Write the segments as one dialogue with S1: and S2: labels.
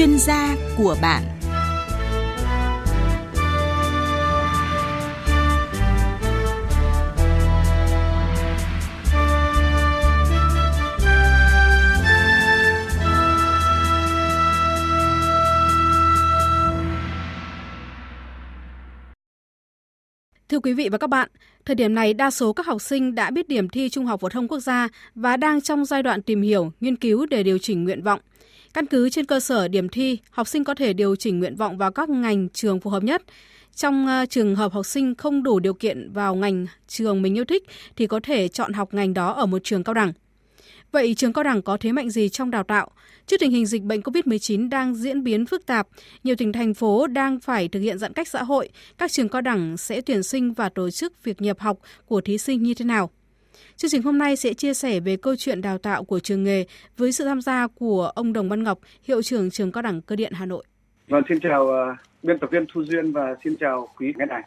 S1: chuyên gia của bạn.
S2: Thưa quý vị và các bạn, thời điểm này đa số các học sinh đã biết điểm thi Trung học phổ thông quốc gia và đang trong giai đoạn tìm hiểu, nghiên cứu để điều chỉnh nguyện vọng. Căn cứ trên cơ sở điểm thi, học sinh có thể điều chỉnh nguyện vọng vào các ngành trường phù hợp nhất. Trong ờ, trường hợp học sinh không đủ điều kiện vào ngành trường mình yêu thích thì có thể chọn học ngành đó ở một trường cao đẳng. Vậy trường cao đẳng có thế mạnh gì trong đào tạo? Trước tình hình dịch bệnh COVID-19 đang diễn biến phức tạp, nhiều tỉnh thành phố đang phải thực hiện giãn cách xã hội, các trường cao đẳng sẽ tuyển sinh và tổ chức việc nhập học của thí sinh như thế nào? Chương trình hôm nay sẽ chia sẻ về câu chuyện đào tạo của trường nghề với sự tham gia của ông Đồng Văn Ngọc, hiệu trưởng trường cao đẳng cơ điện Hà Nội.
S3: Vâng, xin chào uh, biên tập viên Thu Duyên và xin chào quý nghe đài.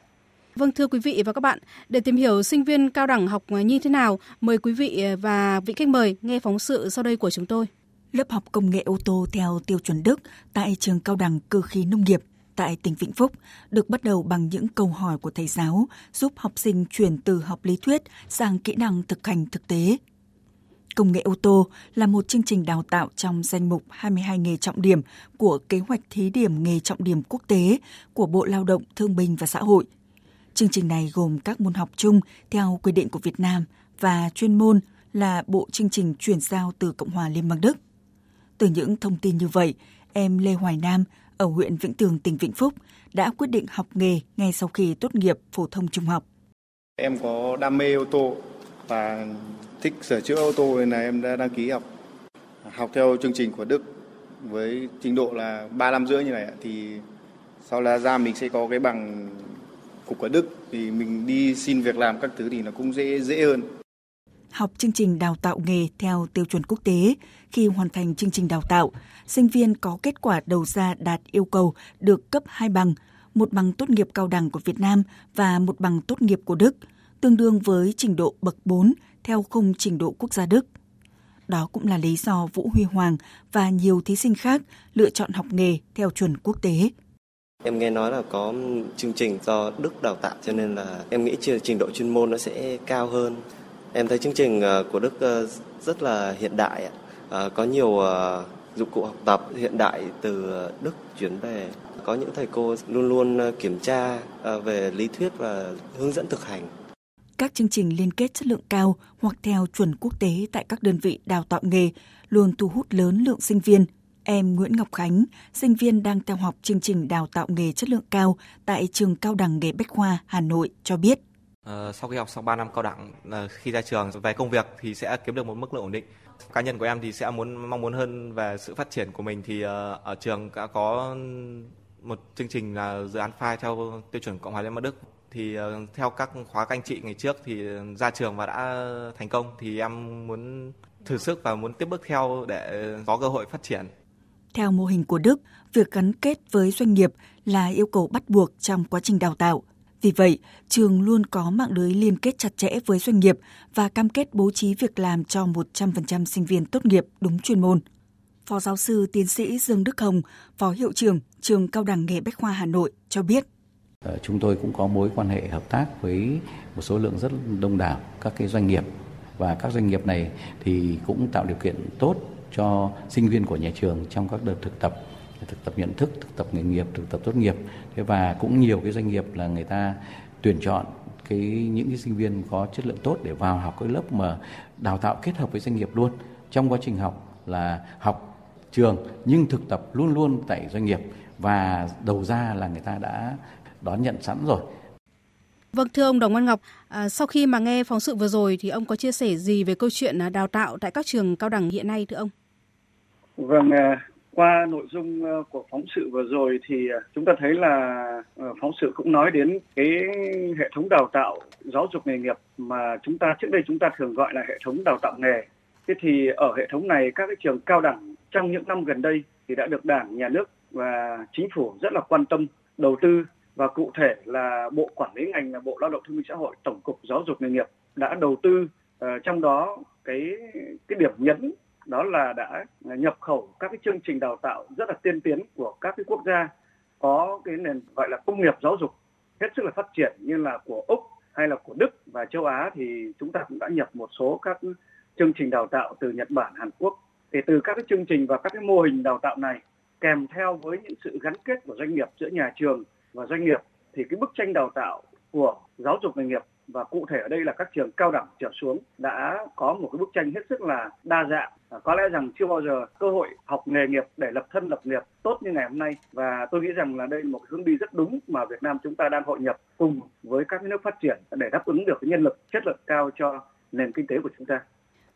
S2: Vâng thưa quý vị và các bạn, để tìm hiểu sinh viên cao đẳng học như thế nào, mời quý vị và vị khách mời nghe phóng sự sau đây của chúng tôi.
S4: Lớp học công nghệ ô tô theo tiêu chuẩn Đức tại trường cao đẳng cơ khí nông nghiệp tại tỉnh Vĩnh Phúc được bắt đầu bằng những câu hỏi của thầy giáo giúp học sinh chuyển từ học lý thuyết sang kỹ năng thực hành thực tế. Công nghệ ô tô là một chương trình đào tạo trong danh mục 22 nghề trọng điểm của kế hoạch thí điểm nghề trọng điểm quốc tế của Bộ Lao động Thương binh và Xã hội – Chương trình này gồm các môn học chung theo quy định của Việt Nam và chuyên môn là bộ chương trình chuyển giao từ Cộng hòa Liên bang Đức. Từ những thông tin như vậy, em Lê Hoài Nam ở huyện Vĩnh Tường, tỉnh Vĩnh Phúc đã quyết định học nghề ngay sau khi tốt nghiệp phổ thông trung học.
S5: Em có đam mê ô tô và thích sửa chữa ô tô nên là em đã đăng ký học. Học theo chương trình của Đức với trình độ là 3 năm rưỡi như này thì sau là ra mình sẽ có cái bằng cục ở Đức thì mình đi xin việc làm các thứ thì nó cũng dễ dễ hơn.
S4: Học chương trình đào tạo nghề theo tiêu chuẩn quốc tế, khi hoàn thành chương trình đào tạo, sinh viên có kết quả đầu ra đạt yêu cầu được cấp hai bằng, một bằng tốt nghiệp cao đẳng của Việt Nam và một bằng tốt nghiệp của Đức, tương đương với trình độ bậc 4 theo khung trình độ quốc gia Đức. Đó cũng là lý do Vũ Huy Hoàng và nhiều thí sinh khác lựa chọn học nghề theo chuẩn quốc tế.
S6: Em nghe nói là có chương trình do Đức đào tạo cho nên là em nghĩ trình độ chuyên môn nó sẽ cao hơn. Em thấy chương trình ờ, của Đức ờ, rất là hiện đại, ờ, có nhiều dụng cụ học tập hiện đại từ Đức chuyển về. Có những thầy cô luôn luôn kiểm tra về lý thuyết và hướng dẫn thực hành.
S4: Các chương trình liên kết chất lượng cao hoặc theo chuẩn quốc tế tại các đơn vị đào tạo nghề luôn thu hút lớn lượng sinh viên Em Nguyễn Ngọc Khánh, sinh viên đang theo học chương trình đào tạo nghề chất lượng cao tại trường cao đẳng nghề Bách Khoa, Hà Nội cho biết.
S7: Ờ, sau khi học xong 3 năm cao đẳng, ờ, khi ra trường về công việc thì sẽ kiếm được một mức lương ổn định. Cá nhân của em thì sẽ muốn mong muốn hơn về sự phát triển của mình thì uh, ở trường đã có một chương trình là dự án file theo tiêu chuẩn Cộng hòa Liên bang Đức thì theo các khóa các anh chị ngày trước thì ra trường và đã thành công thì em muốn thử sức và muốn tiếp bước theo để có cơ hội phát triển
S4: theo mô hình của Đức, việc gắn kết với doanh nghiệp là yêu cầu bắt buộc trong quá trình đào tạo. Vì vậy, trường luôn có mạng lưới liên kết chặt chẽ với doanh nghiệp và cam kết bố trí việc làm cho 100% sinh viên tốt nghiệp đúng chuyên môn. Phó giáo sư tiến sĩ Dương Đức Hồng, Phó Hiệu trưởng Trường Cao đẳng Nghề Bách Khoa Hà Nội cho biết.
S8: Ờ, chúng tôi cũng có mối quan hệ hợp tác với một số lượng rất đông đảo các cái doanh nghiệp và các doanh nghiệp này thì cũng tạo điều kiện tốt cho sinh viên của nhà trường trong các đợt thực tập thực tập nhận thức, thực tập nghề nghiệp, thực tập tốt nghiệp. Thế và cũng nhiều cái doanh nghiệp là người ta tuyển chọn cái những cái sinh viên có chất lượng tốt để vào học cái lớp mà đào tạo kết hợp với doanh nghiệp luôn. Trong quá trình học là học trường nhưng thực tập luôn luôn tại doanh nghiệp và đầu ra là người ta đã đón nhận sẵn rồi.
S2: Vâng thưa ông Đồng Văn Ngọc, à, sau khi mà nghe phóng sự vừa rồi thì ông có chia sẻ gì về câu chuyện à, đào tạo tại các trường cao đẳng hiện nay thưa ông?
S3: Vâng, à, qua nội dung ờ, của phóng sự vừa rồi thì ờ, chúng ta thấy là ờ, phóng sự cũng nói đến cái hệ thống đào tạo giáo dục nghề nghiệp mà chúng ta trước đây chúng ta thường gọi là hệ thống đào tạo nghề. Thế thì ở hệ thống này các cái trường cao đẳng trong những năm gần đây thì đã được Đảng, Nhà nước và Chính phủ rất là quan tâm đầu tư và cụ thể là Bộ Quản lý ngành là Bộ Lao động Thương binh Xã hội, Tổng cục Giáo dục nghề nghiệp đã đầu tư uh, trong đó cái cái điểm nhấn đó là đã nhập khẩu các cái chương trình đào tạo rất là tiên tiến của các cái quốc gia có cái nền gọi là công nghiệp giáo dục hết sức là phát triển như là của Úc hay là của Đức và châu Á thì chúng ta cũng đã nhập một số các chương trình đào tạo từ Nhật Bản, Hàn Quốc. Thì từ các cái chương trình và các cái mô hình đào tạo này kèm theo với những sự gắn kết của doanh nghiệp giữa nhà trường và doanh nghiệp thì cái bức tranh đào tạo của giáo dục nghề nghiệp và cụ thể ở đây là các trường cao đẳng trở xuống đã có một cái bức tranh hết sức là đa dạng à, có lẽ rằng chưa bao giờ cơ hội học nghề nghiệp để lập thân lập nghiệp tốt như ngày hôm nay và tôi nghĩ rằng là đây là một hướng đi rất đúng mà Việt Nam chúng ta đang hội nhập cùng với các nước phát triển để đáp ứng được cái nhân lực chất lượng cao cho nền kinh tế của chúng ta.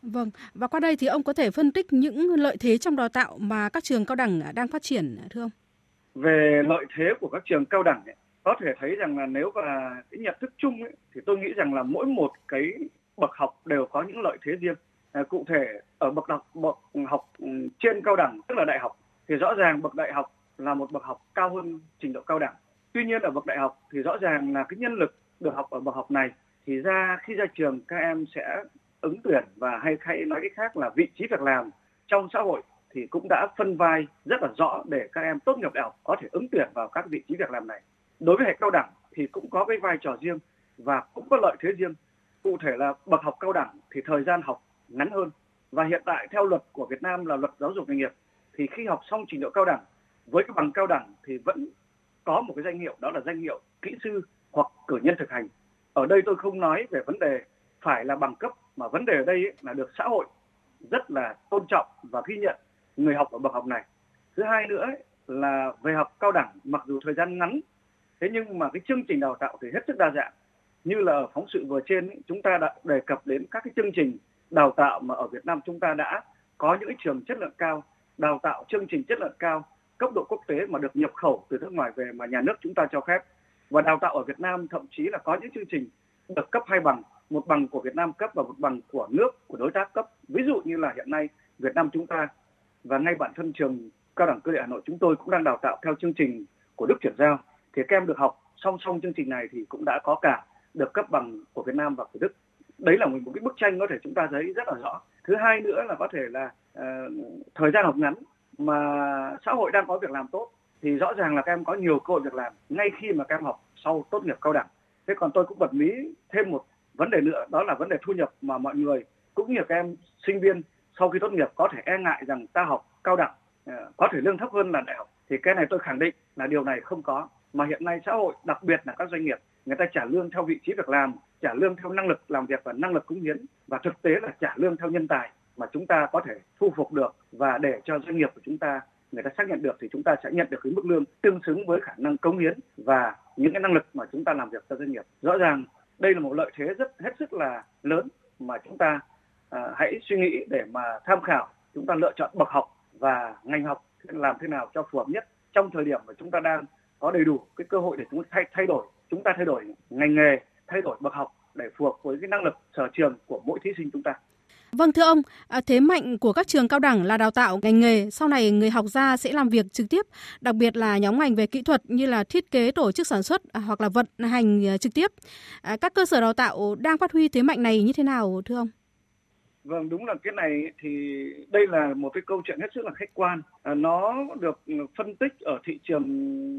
S2: Vâng, và qua đây thì ông có thể phân tích những lợi thế trong đào tạo mà các trường cao đẳng đang phát triển thưa ông?
S3: Về lợi thế của các trường cao đẳng ấy, có thể thấy rằng là nếu mà cái nhận thức chung ấy, thì tôi nghĩ rằng là mỗi một cái bậc học đều có những lợi thế riêng. À, cụ thể ở bậc học bậc học ừ, trên cao đẳng tức là đại học thì rõ ràng bậc đại học là một bậc học cao hơn trình độ cao đẳng. Tuy nhiên ở bậc đại học thì rõ ràng là cái nhân lực được học ở bậc học này thì ra khi ra trường các em sẽ ứng tuyển và hay hay nói cách khác là vị trí việc làm trong xã hội thì cũng đã phân vai rất là rõ để các em tốt nghiệp đại học có thể ứng tuyển vào các vị trí việc làm này đối với hệ cao đẳng thì cũng có cái vai trò riêng và cũng có lợi thế riêng. Cụ thể là bậc học cao đẳng thì thời gian học ngắn hơn. Và hiện tại theo luật của Việt Nam là luật giáo dục nghề nghiệp thì khi học xong trình độ cao đẳng, với cái bằng cao đẳng thì vẫn có một cái danh hiệu, đó là danh hiệu kỹ sư hoặc cử nhân thực hành. Ở đây tôi không nói về vấn đề phải là bằng cấp, mà vấn đề ở đây là được xã hội rất là tôn trọng và ghi nhận người học ở bậc học này. Thứ hai nữa là về học cao đẳng, mặc dù thời gian ngắn thế nhưng mà cái chương trình đào tạo thì hết sức đa dạng. Như là ở phóng sự vừa trên chúng ta đã đề cập đến các cái chương trình đào tạo mà ở Việt Nam chúng ta đã có những trường chất lượng cao, đào tạo chương trình chất lượng cao, cấp độ quốc tế mà được nhập khẩu từ nước ngoài về mà nhà nước chúng ta cho phép. Và đào tạo ở Việt Nam thậm chí là có những chương trình được cấp hai bằng, một bằng của Việt Nam cấp và một bằng của nước, của đối tác cấp. Ví dụ như là hiện nay Việt Nam chúng ta và ngay bản thân trường cao đẳng cơ địa Hà Nội chúng tôi cũng đang đào tạo theo chương trình của Đức chuyển giao thì các em được học song song chương trình này thì cũng đã có cả được cấp bằng của Việt Nam và của Đức. Đấy là một cái bức tranh có thể chúng ta thấy rất là rõ. Thứ hai nữa là có thể là uh, thời gian học ngắn mà xã hội đang có việc làm tốt thì rõ ràng là các em có nhiều cơ hội việc làm ngay khi mà các em học sau tốt nghiệp cao đẳng. Thế còn tôi cũng bật mí thêm một vấn đề nữa đó là vấn đề thu nhập mà mọi người cũng như các em sinh viên sau khi tốt nghiệp có thể e ngại rằng ta học cao đẳng ờ, có thể lương thấp hơn là đại học. Thì cái này tôi khẳng định là điều này không có mà hiện nay xã hội đặc biệt là các doanh nghiệp người ta trả lương theo vị trí việc làm trả lương theo năng lực làm việc và năng lực cống hiến. Và thực tế là trả lương theo nhân tài mà chúng ta có thể thu phục được. Và để cho doanh nghiệp của chúng ta người ta xác nhận được thì chúng ta sẽ nhận được cái mức lương tương xứng với khả năng cống hiến và những cái năng lực mà chúng ta làm việc cho doanh nghiệp. Rõ ràng đây là một lợi thế rất hết sức là lớn mà chúng ta à, hãy suy nghĩ để mà tham khảo. Chúng ta lựa chọn bậc học và ngành học làm thế nào cho phù hợp nhất trong thời điểm mà chúng ta đang có đầy đủ cái cơ hội để chúng thay thay đổi chúng ta thay đổi ngành nghề thay đổi bậc học để phù hợp với cái năng lực sở trường của mỗi thí sinh chúng ta
S2: Vâng thưa ông, à, thế mạnh của các trường cao đẳng là đào tạo ngành nghề, sau này người học ra sẽ làm việc trực tiếp, đặc biệt là nhóm ngành về kỹ thuật như là thiết kế tổ chức sản xuất à, hoặc là vận hành à, trực tiếp. Các cơ sở đào tạo đang phát huy thế mạnh này như thế nào thưa ông?
S3: Vâng, đúng là cái này thì đây là một cái câu chuyện hết sức là khách quan. À, nó được phân tích ở thị trường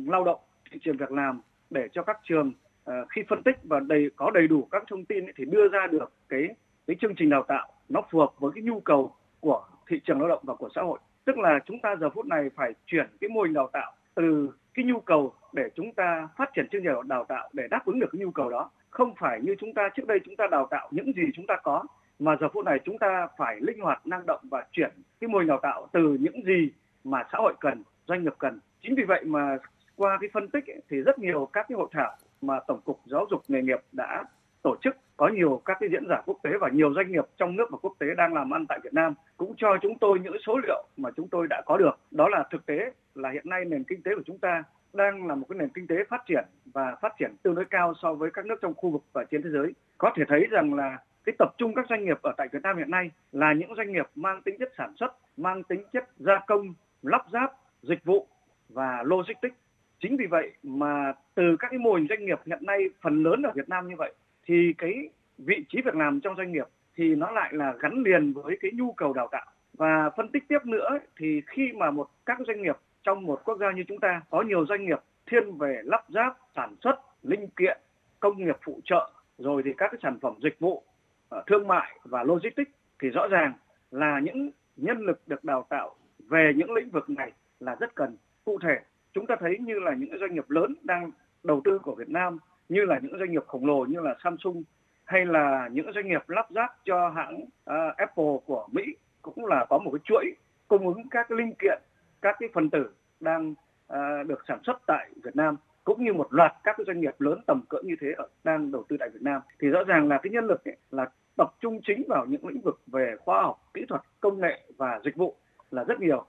S3: lao động, thị trường việc làm để cho các trường à, khi phân tích và đầy có đầy đủ các thông tin thì đưa ra được cái cái chương trình đào tạo nó phù hợp với cái nhu cầu của thị trường lao động và của xã hội. Tức là chúng ta giờ phút này phải chuyển cái mô hình đào tạo từ cái nhu cầu để chúng ta phát triển chương trình đào tạo để đáp ứng được cái nhu cầu đó. Không phải như chúng ta trước đây chúng ta đào tạo những gì chúng ta có mà giờ phút này chúng ta phải linh hoạt năng động và chuyển cái mô hình đào tạo từ những gì mà xã hội cần doanh nghiệp cần. Chính vì vậy mà qua cái phân tích ấy, thì rất nhiều các cái hội thảo mà tổng cục giáo dục nghề nghiệp đã tổ chức có nhiều các cái diễn giả quốc tế và nhiều doanh nghiệp trong nước và quốc tế đang làm ăn tại Việt Nam cũng cho chúng tôi những số liệu mà chúng tôi đã có được. Đó là thực tế là hiện nay nền kinh tế của chúng ta đang là một cái nền kinh tế phát triển và phát triển tương đối cao so với các nước trong khu vực và trên thế giới. Có thể thấy rằng là cái tập trung các doanh nghiệp ở tại Việt Nam hiện nay là những doanh nghiệp mang tính chất sản xuất, mang tính chất gia công, lắp ráp, dịch vụ và logistics. Chính vì vậy mà từ các cái mô hình doanh nghiệp hiện nay phần lớn ở Việt Nam như vậy, thì cái vị trí việc làm trong doanh nghiệp thì nó lại là gắn liền với cái nhu cầu đào tạo. Và phân tích tiếp nữa thì khi mà một các doanh nghiệp trong một quốc gia như chúng ta có nhiều doanh nghiệp thiên về lắp ráp, sản xuất, linh kiện, công nghiệp phụ trợ, rồi thì các cái sản phẩm dịch vụ Ờ, thương mại và logistics thì rõ ràng là những nhân lực được đào tạo về những lĩnh vực này là rất cần. Cụ thể chúng ta thấy như là những doanh nghiệp lớn đang đầu tư của Việt Nam như là những doanh nghiệp khổng lồ như là Samsung hay là những doanh nghiệp lắp ráp cho hãng uh, Apple của Mỹ cũng là có một cái chuỗi cung ứng các linh kiện các cái phần tử đang uh, được sản xuất tại Việt Nam cũng như một loạt các doanh nghiệp lớn tầm cỡ như thế ở đang đầu tư tại Việt Nam thì rõ ràng là cái nhân lực ấy, là tập trung chính vào những lĩnh vực về khoa học kỹ thuật công nghệ và dịch vụ là rất nhiều.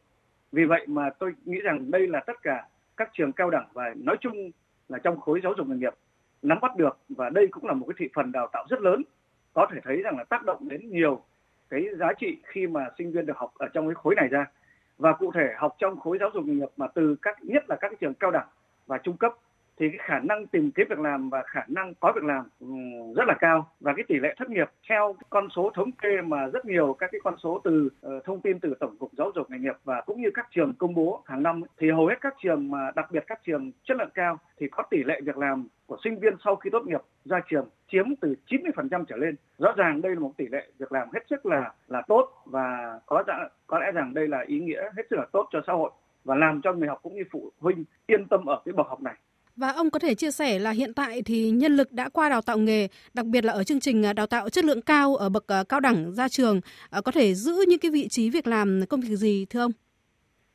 S3: Vì vậy mà tôi nghĩ rằng đây là tất cả các trường cao đẳng và nói chung là trong khối giáo dục nghề nghiệp nắm bắt được và đây cũng là một cái thị phần đào tạo rất lớn có thể thấy rằng là tác động đến nhiều cái giá trị khi mà sinh viên được học ở trong cái khối này ra. Và cụ thể học trong khối giáo dục nghề nghiệp mà từ các nhất là các trường cao đẳng và trung cấp thì cái khả năng tìm kiếm việc làm và khả năng có việc làm ừ, rất là cao và cái tỷ lệ thất nghiệp theo con số thống kê mà rất nhiều các cái con số từ uh, thông tin từ tổng cục giáo dục nghề nghiệp và cũng như các trường công bố hàng năm thì hầu hết các trường mà đặc biệt các trường chất lượng cao thì có tỷ lệ việc làm của sinh viên sau khi tốt nghiệp ra trường chiếm từ 90% trở lên. Rõ ràng đây là một tỷ lệ việc làm hết sức là là tốt và có có lẽ rằng đây là ý nghĩa hết sức là tốt cho xã hội và làm cho người học cũng như phụ huynh yên tâm ở cái bậc học này.
S2: Và ông có thể chia sẻ là hiện tại thì nhân lực đã qua đào tạo nghề, đặc biệt là ở chương trình à, đào tạo chất lượng cao ở bậc à, cao đẳng ra trường à, có thể giữ những cái vị trí việc làm công việc gì thưa ông?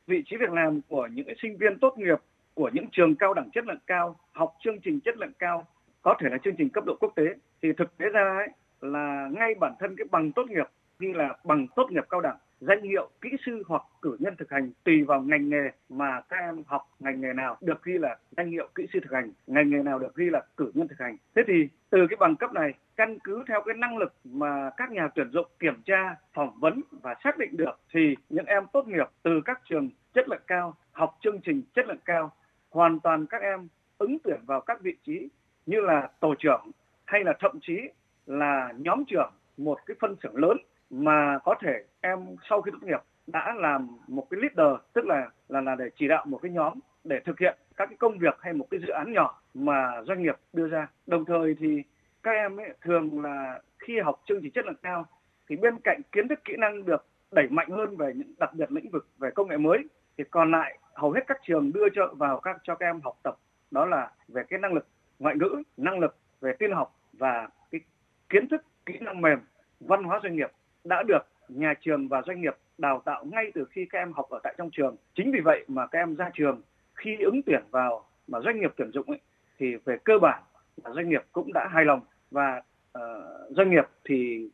S3: Vị trí việc làm của những sinh viên tốt nghiệp của những trường cao đẳng chất lượng cao, học chương trình chất lượng cao, có thể là chương trình cấp độ quốc tế thì thực tế ra ấy, là ngay bản thân cái bằng tốt nghiệp như là bằng tốt nghiệp cao đẳng danh hiệu kỹ sư hoặc cử nhân thực hành tùy vào ngành nghề mà các em học ngành nghề nào được ghi là danh hiệu kỹ sư thực hành, ngành nghề nào được ghi là cử nhân thực hành. Thế thì từ cái bằng cấp này, căn cứ theo cái năng lực mà các nhà tuyển dụng kiểm tra, phỏng vấn và xác định được thì những em tốt nghiệp từ các trường chất lượng cao, học chương trình chất lượng cao, hoàn toàn các em ứng tuyển vào các vị trí như là tổ trưởng hay là thậm chí là nhóm trưởng một cái phân xưởng lớn mà có thể em sau khi tốt nghiệp đã làm một cái leader, tức là là là để chỉ đạo một cái nhóm để thực hiện các cái công việc hay một cái dự án nhỏ mà doanh nghiệp đưa ra. Đồng thời thì các em ấy thường là khi học chương trình chất lượng cao thì bên cạnh kiến thức kỹ năng được đẩy mạnh hơn về những, đặc biệt lĩnh vực về công nghệ mới, thì còn lại hầu hết các trường đưa cho, vào các, cho các em học tập. Đó là về cái năng lực ngoại ngữ, năng lực về tin học và cái kiến thức kỹ năng mềm, văn hóa doanh nghiệp đã được nhà trường và doanh nghiệp đào tạo ngay từ khi các em học ở tại trong trường. Chính vì vậy mà các em ra trường khi ứng tuyển vào mà doanh nghiệp tuyển dụng ấy, thì về cơ bản là doanh nghiệp cũng đã hài lòng và uh, doanh nghiệp thì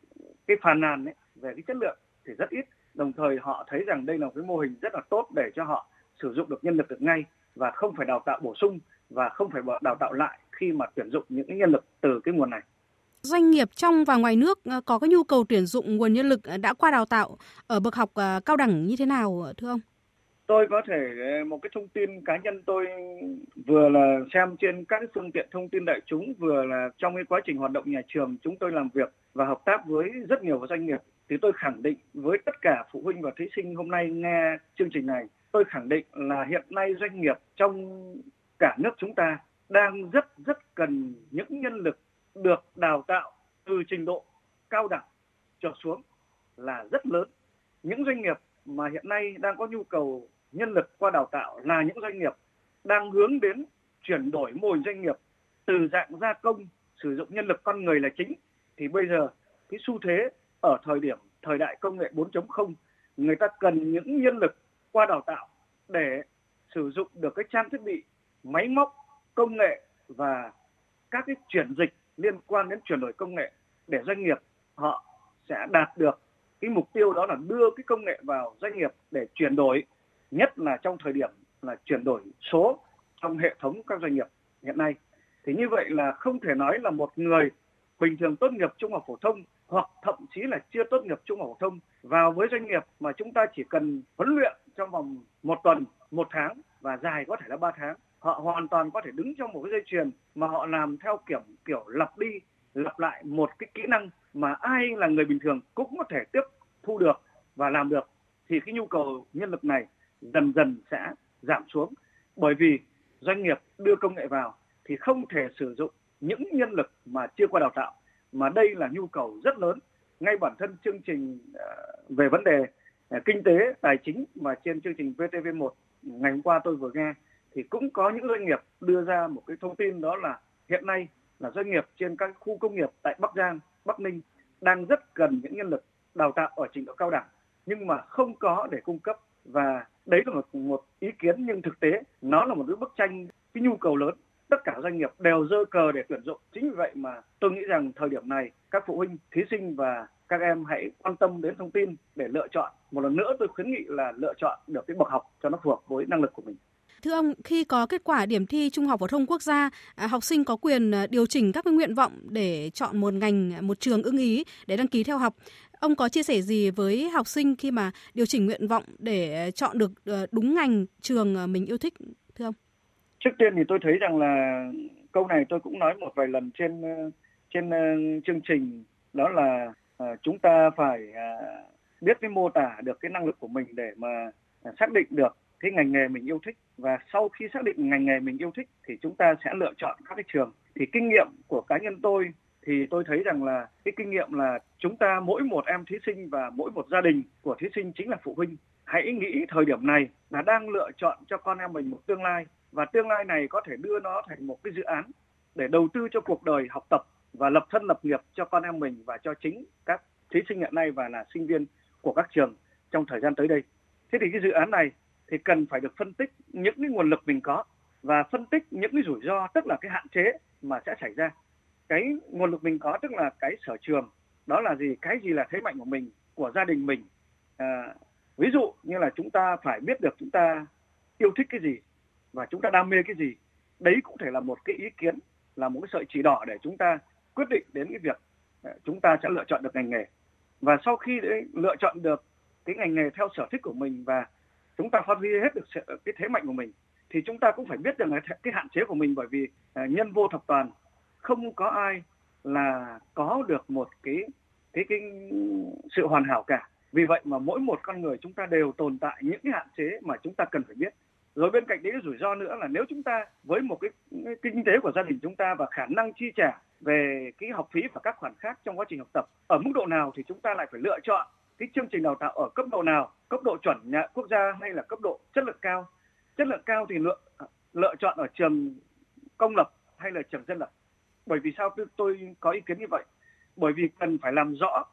S3: cái phàn nàn ấy, về cái chất lượng thì rất ít. Đồng thời họ thấy rằng đây là một cái mô hình rất là tốt để cho họ sử dụng được nhân lực được ngay và không phải đào tạo bổ sung và không phải đào tạo lại khi mà tuyển dụng những cái nhân lực từ cái nguồn này.
S2: Doanh nghiệp trong và ngoài nước ờ, có cái nhu cầu tuyển dụng nguồn nhân lực ờ, đã qua đào tạo ở bậc học ờ, cao đẳng như thế nào thưa ông?
S3: Tôi có thể một cái thông tin cá nhân tôi vừa là xem trên các phương tiện thông tin đại chúng, vừa là trong cái quá trình hoạt động nhà trường, chúng tôi làm việc và hợp tác với rất nhiều doanh nghiệp thì tôi khẳng định với tất cả phụ huynh và thí sinh hôm nay nghe chương trình này, tôi khẳng định là hiện nay doanh nghiệp trong cả nước chúng ta đang rất rất cần những nhân lực được đào tạo từ trình độ cao đẳng trở xuống là rất lớn. Những doanh nghiệp mà hiện nay đang có nhu cầu nhân lực qua đào tạo là những doanh nghiệp đang hướng đến chuyển đổi mô hình doanh nghiệp từ dạng gia công, sử dụng nhân lực con người là chính thì bây giờ, cái xu thế ở thời điểm, thời đại công nghệ 4.0 người ta cần những nhân lực qua đào tạo để sử dụng được cái trang thiết bị, máy móc, công nghệ và các cái chuyển dịch liên quan đến chuyển đổi công nghệ để doanh nghiệp họ sẽ đạt được cái mục tiêu đó là đưa cái công nghệ vào doanh nghiệp để chuyển đổi, nhất là trong thời điểm là chuyển đổi số trong hệ thống các doanh nghiệp hiện nay. Thì như vậy là không thể nói là một người bình thường tốt nghiệp trung học phổ thông hoặc thậm chí là chưa tốt nghiệp trung học phổ thông vào với doanh nghiệp mà chúng ta chỉ cần huấn luyện trong vòng một tuần, một tháng và dài có thể là ba tháng. Họ hoàn toàn có thể đứng trong một cái dây chuyền mà họ làm theo kiểu kiểu lặp đi, lặp lại một cái kỹ năng mà ai là người bình thường cũng có thể tiếp thu được và làm được. Thì cái nhu cầu nhân lực này dần dần sẽ giảm xuống. Bởi vì doanh nghiệp đưa công nghệ vào thì không thể sử dụng những nhân lực mà chưa qua đào tạo, mà đây là nhu cầu rất lớn. Ngay bản thân chương trình ờ, về vấn đề ờ, kinh tế, tài chính mà trên chương trình VTV1 ngày hôm qua tôi vừa nghe thì cũng có những doanh nghiệp đưa ra một cái thông tin đó là hiện nay là doanh nghiệp trên các khu công nghiệp tại Bắc Giang, Bắc Ninh đang rất cần những nhân lực đào tạo ở trình độ cao đẳng nhưng mà không có để cung cấp. Và đấy là một một ý kiến nhưng thực tế nó là một cái bức tranh cái nhu cầu lớn tất cả doanh nghiệp đều dơ cờ để tuyển dụng chính vì vậy mà tôi nghĩ rằng thời điểm này các phụ huynh thí sinh và các em hãy quan tâm đến thông tin để lựa chọn một lần nữa tôi khuyến nghị là lựa chọn được cái bậc học cho nó phù hợp với năng lực của mình
S2: Thưa ông, khi có kết quả điểm thi Trung học phổ thông quốc gia, à, học sinh có quyền à, điều chỉnh các nguyện vọng để chọn một ngành, à, một trường ưng ý để đăng ký theo học. Ông có chia sẻ gì với học sinh khi mà điều chỉnh nguyện vọng để chọn được ờ, đúng ngành trường mình yêu thích?
S3: Trước tiên thì tôi thấy rằng là câu này tôi cũng nói một vài lần trên ờ, trên ờ, chương trình. Đó là ờ, chúng ta phải biết cái mô tả được cái năng lực của mình để mà xác định được cái ngành nghề mình yêu thích. Và sau khi xác định ngành nghề mình yêu thích thì chúng ta sẽ lựa chọn các cái trường. Thì kinh nghiệm của cá nhân tôi thì tôi thấy rằng là cái kinh nghiệm là chúng ta mỗi một em thí sinh và mỗi một gia đình của thí sinh chính là phụ huynh. Hãy nghĩ thời điểm này là đang lựa chọn cho con em mình một tương lai và tương lai này có thể đưa nó thành một cái dự án để đầu tư cho cuộc đời học tập và lập thân lập nghiệp cho con em mình và cho chính các thí sinh hiện nay và là sinh viên của các trường trong thời gian tới đây. Thế thì cái dự án này thì cần phải được phân tích những cái nguồn lực mình có và phân tích những cái rủi ro tức là cái hạn chế mà sẽ xảy ra. Cái nguồn lực mình có tức là cái sở trường đó là gì? Cái gì là thế mạnh của mình của gia đình mình? À, ví dụ như là chúng ta phải biết được chúng ta yêu thích cái gì và chúng ta đam mê cái gì? Đấy cũng thể là một cái ý kiến là một cái sợi chỉ đỏ để chúng ta quyết định đến cái việc ờ, chúng ta sẽ lựa chọn được ngành nghề. Và sau khi đấy, lựa chọn được cái ngành nghề theo sở thích của mình và chúng ta phát huy hết được cái thế mạnh của mình thì chúng ta cũng phải biết được cái hạn chế của mình bởi vì ờ, nhân vô thập toàn không có ai là có được một cái cái cái sự hoàn hảo cả. Vì vậy mà mỗi một con người chúng ta đều tồn tại những cái hạn chế mà chúng ta cần phải biết rồi bên cạnh đấy rủi ro nữa là nếu chúng ta với một cái, cái kinh tế của gia đình chúng ta và khả năng chi trả về cái học phí và các khoản khác trong quá trình học tập ở mức độ nào thì chúng ta lại phải lựa chọn cái chương trình đào tạo ở cấp độ nào cấp độ chuẩn nhà quốc gia hay là cấp độ chất lượng cao? Chất lượng cao thì lựa lựa chọn ở trường công lập hay là trường dân lập? Bởi vì sao tôi, tôi có ý kiến như vậy? Bởi vì cần phải làm rõ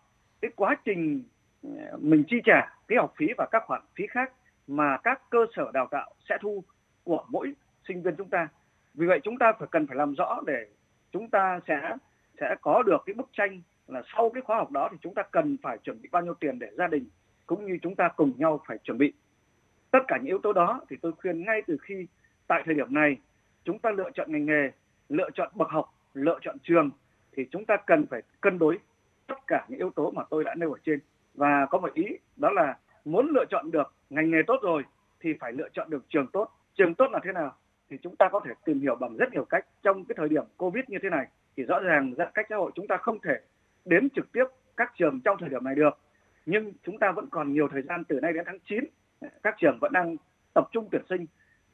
S3: cái quá trình ờ, mình chi trả cái học phí và các khoản phí khác mà các cơ sở đào tạo sẽ thu của mỗi sinh viên chúng ta. Vì vậy chúng ta phải cần phải làm rõ để chúng ta sẽ sẽ có được cái bức tranh là sau cái khóa học đó thì chúng ta cần phải chuẩn bị bao nhiêu tiền để gia đình cũng như chúng ta cùng nhau phải chuẩn bị. Tất cả những yếu tố đó thì tôi khuyên ngay từ khi, tại thời điểm này, chúng ta lựa chọn ngành nghề, lựa chọn bậc học, lựa chọn trường thì chúng ta cần phải cân đối tất cả những yếu tố mà tôi đã nêu ở trên. Và có một ý đó là muốn lựa chọn được ngành nghề tốt rồi thì phải lựa chọn được trường tốt. Trường tốt là thế nào thì chúng ta có thể tìm hiểu bằng rất nhiều cách. Trong cái thời điểm covid như thế này thì rõ ràng giãn cách xã hội chúng ta không thể đến trực tiếp các trường trong thời điểm này được. Nhưng chúng ta vẫn còn nhiều thời gian từ nay đến tháng 9 các trường vẫn đang tập trung tuyển sinh.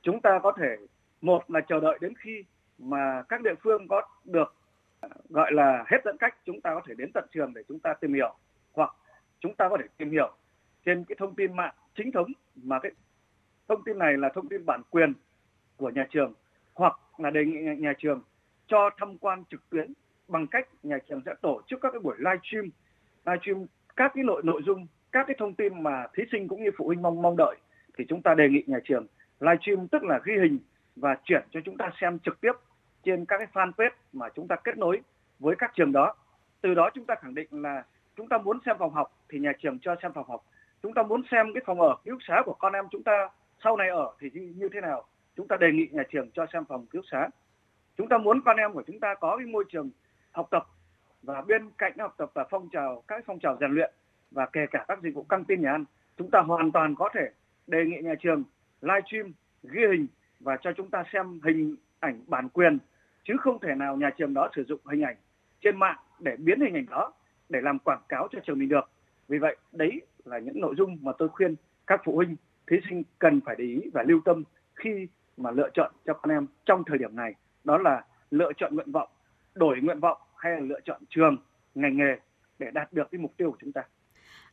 S3: Chúng ta có thể, một là chờ đợi đến khi mà các địa phương có được, gọi là hết giãn cách, chúng ta có thể đến tận trường để chúng ta tìm hiểu. Hoặc chúng ta có thể tìm hiểu trên cái thông tin mạng chính thống, mà cái thông tin này là thông tin bản quyền của nhà trường, hoặc là đề nghị nhà trường cho tham quan trực tuyến bằng cách nhà trường sẽ tổ chức các cái buổi live stream live stream các cái nội nội dung, các cái thông tin mà thí sinh cũng như phụ huynh mong mong đợi thì chúng ta đề nghị nhà trường live stream tức là ghi hình và chuyển cho chúng ta xem trực tiếp trên các cái fanpage mà chúng ta kết nối với các trường đó. Từ đó chúng ta khẳng định là chúng ta muốn xem phòng học thì nhà trường cho xem phòng học. Chúng ta muốn xem cái phòng ở, ký túc xá của con em chúng ta sau này ở thì như thế nào? Chúng ta đề nghị nhà trường cho xem phòng ký túc xá. Chúng ta muốn con em của chúng ta có cái môi trường học tập và bên cạnh học tập và phong trào các phong trào rèn luyện và kể cả các dịch vụ căng tin nhà ăn, chúng ta hoàn toàn có thể đề nghị nhà trường live stream ghi hình và cho chúng ta xem hình ảnh bản quyền chứ không thể nào nhà trường đó sử dụng hình ảnh trên mạng để biến hình ảnh đó để làm quảng cáo cho trường mình được vì vậy đấy là những nội dung mà tôi khuyên các phụ huynh thí sinh cần phải để ý và lưu tâm khi mà lựa chọn cho con em trong thời điểm này đó là lựa chọn nguyện vọng đổi nguyện vọng hay là lựa chọn trường ngành nghề để đạt được cái mục tiêu của chúng ta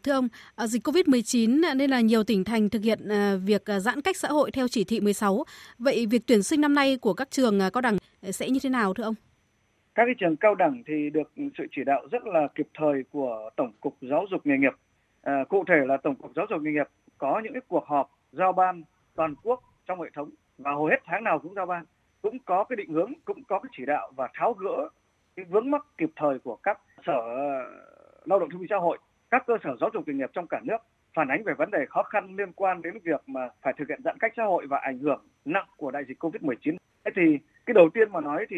S2: Thưa ông, à, dịch COVID-19 nên là nhiều tỉnh thành thực hiện à, việc à, giãn cách xã hội theo chỉ thị 16. Vậy việc tuyển sinh năm nay của các trường cao đẳng sẽ như thế nào thưa ông?
S3: Các cái trường cao đẳng thì được sự chỉ đạo rất là kịp thời của Tổng cục Giáo dục nghề nghiệp. À, cụ thể là Tổng cục Giáo dục nghề nghiệp có những cái cuộc họp giao ban toàn quốc trong hệ thống và hầu hết tháng nào cũng giao ban, cũng có cái định hướng, cũng có cái chỉ đạo và tháo gỡ cái vướng mắc kịp thời của các sở ờ, lao động thương binh xã hội các cơ sở giáo dục nghề nghiệp trong cả nước phản ánh về vấn đề khó khăn liên quan đến việc mà phải thực hiện giãn cách xã hội và ảnh hưởng nặng của đại dịch Covid-19. Thế thì cái đầu tiên mà nói thì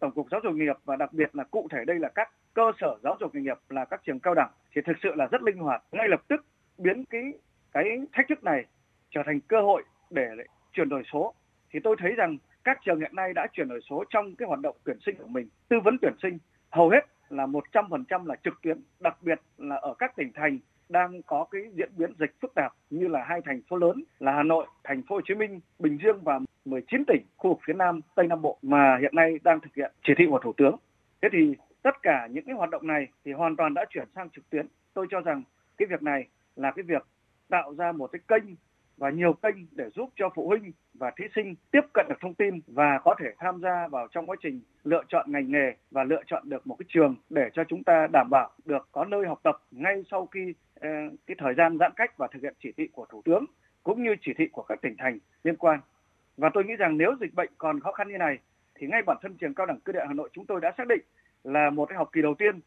S3: Tổng cục Giáo dục nghề nghiệp và đặc biệt là cụ thể đây là các cơ sở giáo dục nghề nghiệp là các trường cao đẳng thì thực sự là rất linh hoạt, ngay lập tức biến cái cái thách thức này trở thành cơ hội để chuyển đổi số. Thì tôi thấy rằng các trường hiện nay đã chuyển đổi số trong cái hoạt động tuyển sinh của mình, tư vấn tuyển sinh hầu hết là 100% là trực tuyến, đặc biệt là ở các tỉnh thành đang có cái diễn biến dịch phức tạp như là hai thành phố lớn là Hà Nội, Thành phố Hồ Chí Minh, Bình Dương và 19 tỉnh khu vực phía Nam, Tây Nam Bộ mà hiện nay đang thực hiện chỉ thị của Thủ tướng. Thế thì tất cả những cái hoạt động này thì hoàn toàn đã chuyển sang trực tuyến. Tôi cho rằng cái việc này là cái việc tạo ra một cái kênh và nhiều kênh để giúp cho phụ huynh và thí sinh tiếp cận được thông tin và có thể tham gia vào trong quá trình lựa chọn ngành nghề và lựa chọn được một cái trường để cho chúng ta đảm bảo được có nơi học tập ngay sau khi Ờ, cái thời gian giãn cách và thực hiện chỉ thị của thủ tướng cũng như chỉ thị của các tỉnh thành liên quan. Và tôi nghĩ rằng nếu dịch bệnh còn khó khăn như này, thì ngay bản thân trường cao đẳng cơ điện Hà Nội chúng tôi đã xác định là một cái học kỳ đầu tiên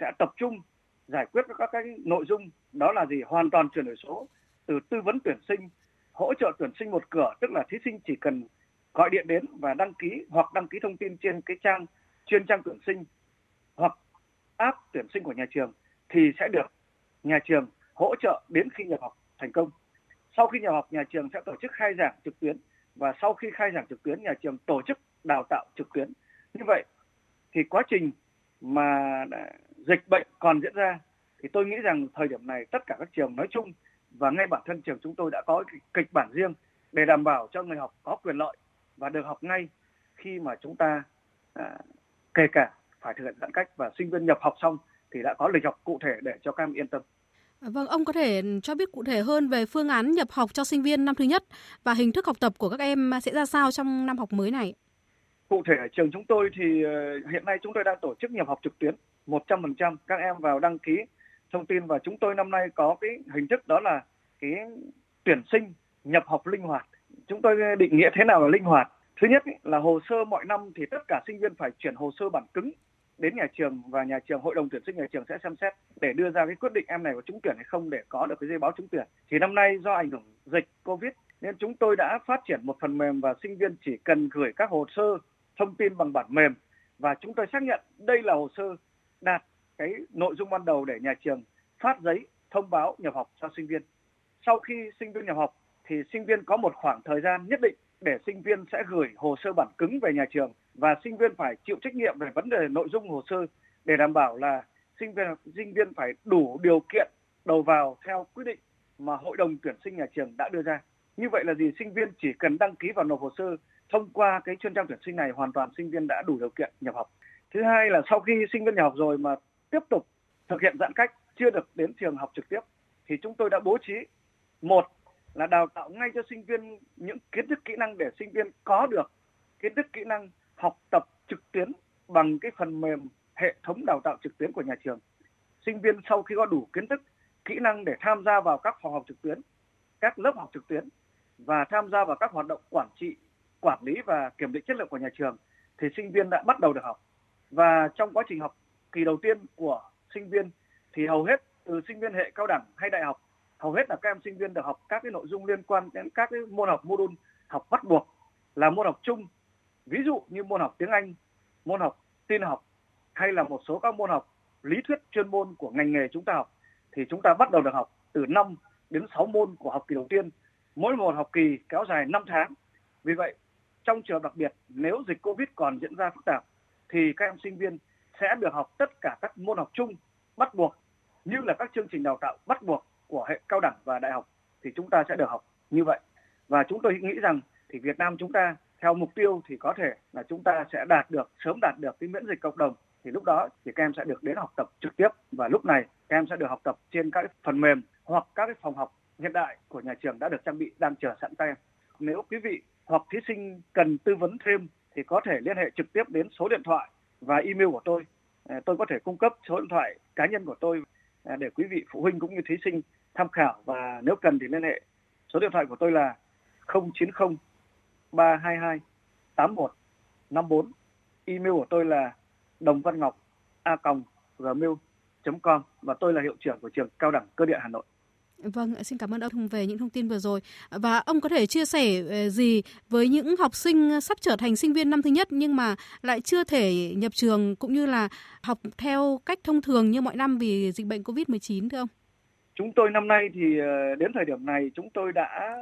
S3: sẽ tập trung giải quyết các cái nội dung, đó là gì hoàn toàn chuyển đổi số, từ tư vấn tuyển sinh, hỗ trợ tuyển sinh một cửa, tức là thí sinh chỉ cần gọi điện đến và đăng ký hoặc đăng ký thông tin trên cái trang, chuyên trang tuyển sinh hoặc app tuyển sinh của nhà trường thì sẽ được nhà trường hỗ trợ đến khi nhập học thành công. Sau khi nhập học nhà trường sẽ tổ chức khai giảng trực tuyến và sau khi khai giảng trực tuyến nhà trường tổ chức đào tạo trực tuyến. Như vậy thì quá trình mà dịch bệnh còn diễn ra thì tôi nghĩ rằng thời điểm này tất cả các trường nói chung và ngay bản thân trường chúng tôi đã có kịch bản riêng để đảm bảo cho người học có quyền lợi và được học ngay khi mà chúng ta à, kể cả phải thực hiện giãn cách và sinh viên nhập học xong thì đã có lịch học cụ thể để cho các em yên tâm.
S2: Ờ, vâng, ông có thể cho biết cụ thể hơn về phương án nhập học cho sinh viên năm thứ nhất và hình thức học tập của các em sẽ ra sao trong năm học mới này?
S3: Cụ thể ở trường chúng tôi thì ờ, hiện nay chúng tôi đang tổ chức nhập học trực tuyến 100%. Các em vào đăng ký thông tin và chúng tôi năm nay có cái hình thức đó là cái tuyển sinh nhập học linh hoạt. Chúng tôi ờ, định nghĩa thế nào là linh hoạt? Thứ nhất là hồ sơ mọi năm thì tất cả sinh viên phải chuyển hồ sơ bản cứng đến nhà trường và nhà trường, hội đồng tuyển sinh nhà trường sẽ xem xét để đưa ra cái quyết định em này có trúng tuyển hay không để có được cái giấy báo trúng tuyển. Thì năm nay do ảnh hưởng dịch Covid nên chúng tôi đã phát triển một phần mềm và sinh viên chỉ cần gửi các hồ sơ thông tin bằng bản mềm và chúng tôi xác nhận đây là hồ sơ đạt cái nội dung ban đầu để nhà trường phát giấy thông báo nhập học cho sinh viên. Sau khi sinh viên nhập học thì sinh viên có một khoảng thời gian nhất định để sinh viên sẽ gửi hồ sơ bản cứng về nhà trường và sinh viên phải chịu trách nhiệm về vấn đề nội dung hồ sơ để đảm bảo là sinh viên sinh viên phải đủ điều kiện đầu vào theo quyết định mà hội đồng tuyển sinh nhà trường đã đưa ra. Như vậy là gì? Sinh viên chỉ cần đăng ký vào nộp hồ sơ thông qua cái chuyên trang tuyển sinh này, hoàn toàn sinh viên đã đủ điều kiện nhập học. Thứ hai là sau khi sinh viên nhập học rồi mà tiếp tục thực hiện giãn cách, chưa được đến trường học trực tiếp, thì chúng tôi đã bố trí, một là đào tạo ngay cho sinh viên những kiến thức kỹ năng để sinh viên có được kiến thức kỹ năng học tập trực tuyến bằng cái phần mềm hệ thống đào tạo trực tuyến của nhà trường. Sinh viên sau khi có đủ kiến thức, kỹ năng để tham gia vào các phòng học trực tuyến, các lớp học trực tuyến và tham gia vào các hoạt động quản trị, quản lý và kiểm định chất lượng của nhà trường thì sinh viên đã bắt đầu được học. Và trong quá trình học kỳ đầu tiên của sinh viên thì hầu hết từ sinh viên hệ cao đẳng hay đại học hầu hết là các em sinh viên được học các cái nội dung liên quan đến các cái môn học mô đun học bắt buộc là môn học chung ví dụ như môn học tiếng Anh, môn học tin học, hay là một số các môn học lý thuyết chuyên môn của ngành nghề chúng ta học, thì chúng ta bắt đầu được học từ 5 đến 6 môn của học kỳ đầu tiên. Mỗi một học kỳ kéo dài 5 tháng. Vì vậy, trong trường đặc biệt, nếu dịch Covid còn diễn ra phức tạp, thì các em sinh viên sẽ được học tất cả các môn học chung bắt buộc, như là các chương trình đào tạo bắt buộc của hệ cao đẳng và đại học, thì chúng ta sẽ được học như vậy. Và chúng tôi nghĩ rằng thì Việt Nam chúng ta theo mục tiêu thì có thể là chúng ta sẽ đạt được, sớm đạt được cái miễn dịch cộng đồng thì lúc đó thì các em sẽ được đến học tập trực tiếp và lúc này các em sẽ được học tập trên các phần mềm hoặc các cái phòng học hiện đại của nhà trường đã được trang bị đang chờ sẵn tay em. Nếu quý vị hoặc thí sinh cần tư vấn thêm thì có thể liên hệ trực tiếp đến số điện thoại và email của tôi. À, tôi có thể cung cấp số điện thoại cá nhân của tôi à, để quý vị phụ huynh cũng như thí sinh tham khảo và nếu cần thì liên hệ. Số điện thoại của tôi là 090 322 8154. Email của tôi là đồng văn ngọc a gmail.com và tôi là hiệu trưởng của trường cao đẳng cơ điện Hà Nội.
S2: Vâng, xin cảm ơn ông về những thông tin vừa rồi. Và ông có thể chia sẻ ờ, gì với những học sinh sắp trở thành sinh viên năm thứ nhất nhưng mà lại chưa thể nhập trường cũng như là học theo cách thông thường như mọi năm vì dịch bệnh COVID-19 thưa ông?
S3: Chúng tôi năm nay thì ờ, đến thời điểm này chúng tôi đã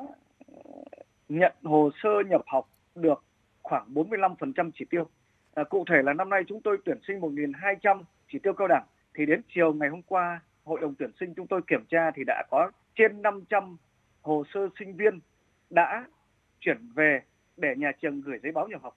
S3: nhận hồ sơ nhập học được khoảng 45% chỉ tiêu. À, cụ thể là năm nay chúng tôi tuyển sinh 1.200 chỉ tiêu cao đẳng thì đến chiều ngày hôm qua hội đồng tuyển sinh chúng tôi kiểm tra thì đã có trên 500 hồ sơ sinh viên đã chuyển về để nhà trường gửi giấy báo nhập học.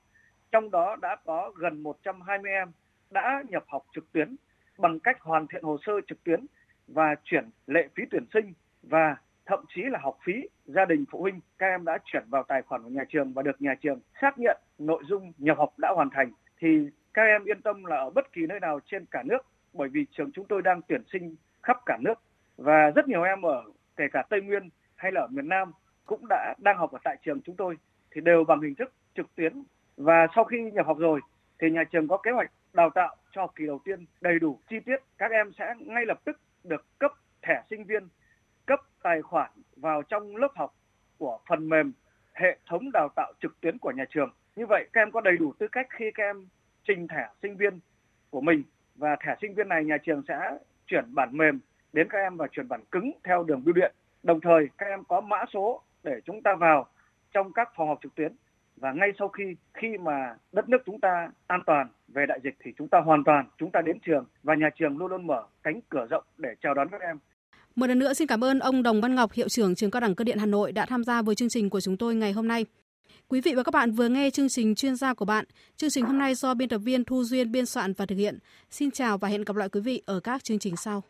S3: Trong đó đã có gần 120 em đã nhập học trực tuyến bằng cách hoàn thiện hồ sơ trực tuyến và chuyển lệ phí tuyển sinh và thậm chí là học phí, gia đình phụ huynh, các em đã chuyển vào tài khoản của nhà trường và được nhà trường xác nhận nội dung nhập học đã hoàn thành. Thì các em yên tâm là ở bất kỳ nơi nào trên cả nước, bởi vì trường chúng tôi đang tuyển sinh khắp cả nước. Và rất nhiều em ở, kể cả Tây Nguyên hay là ở miền Nam cũng đã đang học ở tại trường chúng tôi, thì đều bằng hình thức trực tuyến. Và sau khi nhập học rồi, thì nhà trường có kế hoạch đào tạo cho học kỳ đầu tiên đầy đủ chi tiết. Các em sẽ ngay lập tức được cấp thẻ sinh viên cấp tài khoản vào trong lớp học của phần mềm hệ thống đào tạo trực tuyến của nhà trường như vậy, các em có đầy đủ tư cách khi các em trình thẻ sinh viên của mình và thẻ sinh viên này nhà trường sẽ chuyển bản mềm đến các em và chuyển bản cứng theo đường bưu điện. Đồng thời, các em có mã số để chúng ta vào trong các phòng học trực tuyến và ngay sau khi khi mà đất nước chúng ta an toàn về đại dịch thì chúng ta hoàn toàn, chúng ta đến trường và nhà trường luôn luôn mở cánh cửa rộng để chào đón các em.
S2: Một lần nữa xin cảm ơn ông Đồng Văn Ngọc, hiệu trưởng trường Cao đẳng Cơ điện Hà Nội đã tham gia với chương trình của chúng tôi ngày hôm nay. Quý vị và các bạn vừa nghe chương trình chuyên gia của bạn. Chương trình hôm nay do biên tập viên Thu Duyên biên soạn và thực hiện. Xin chào và hẹn gặp lại quý vị ở các chương trình sau.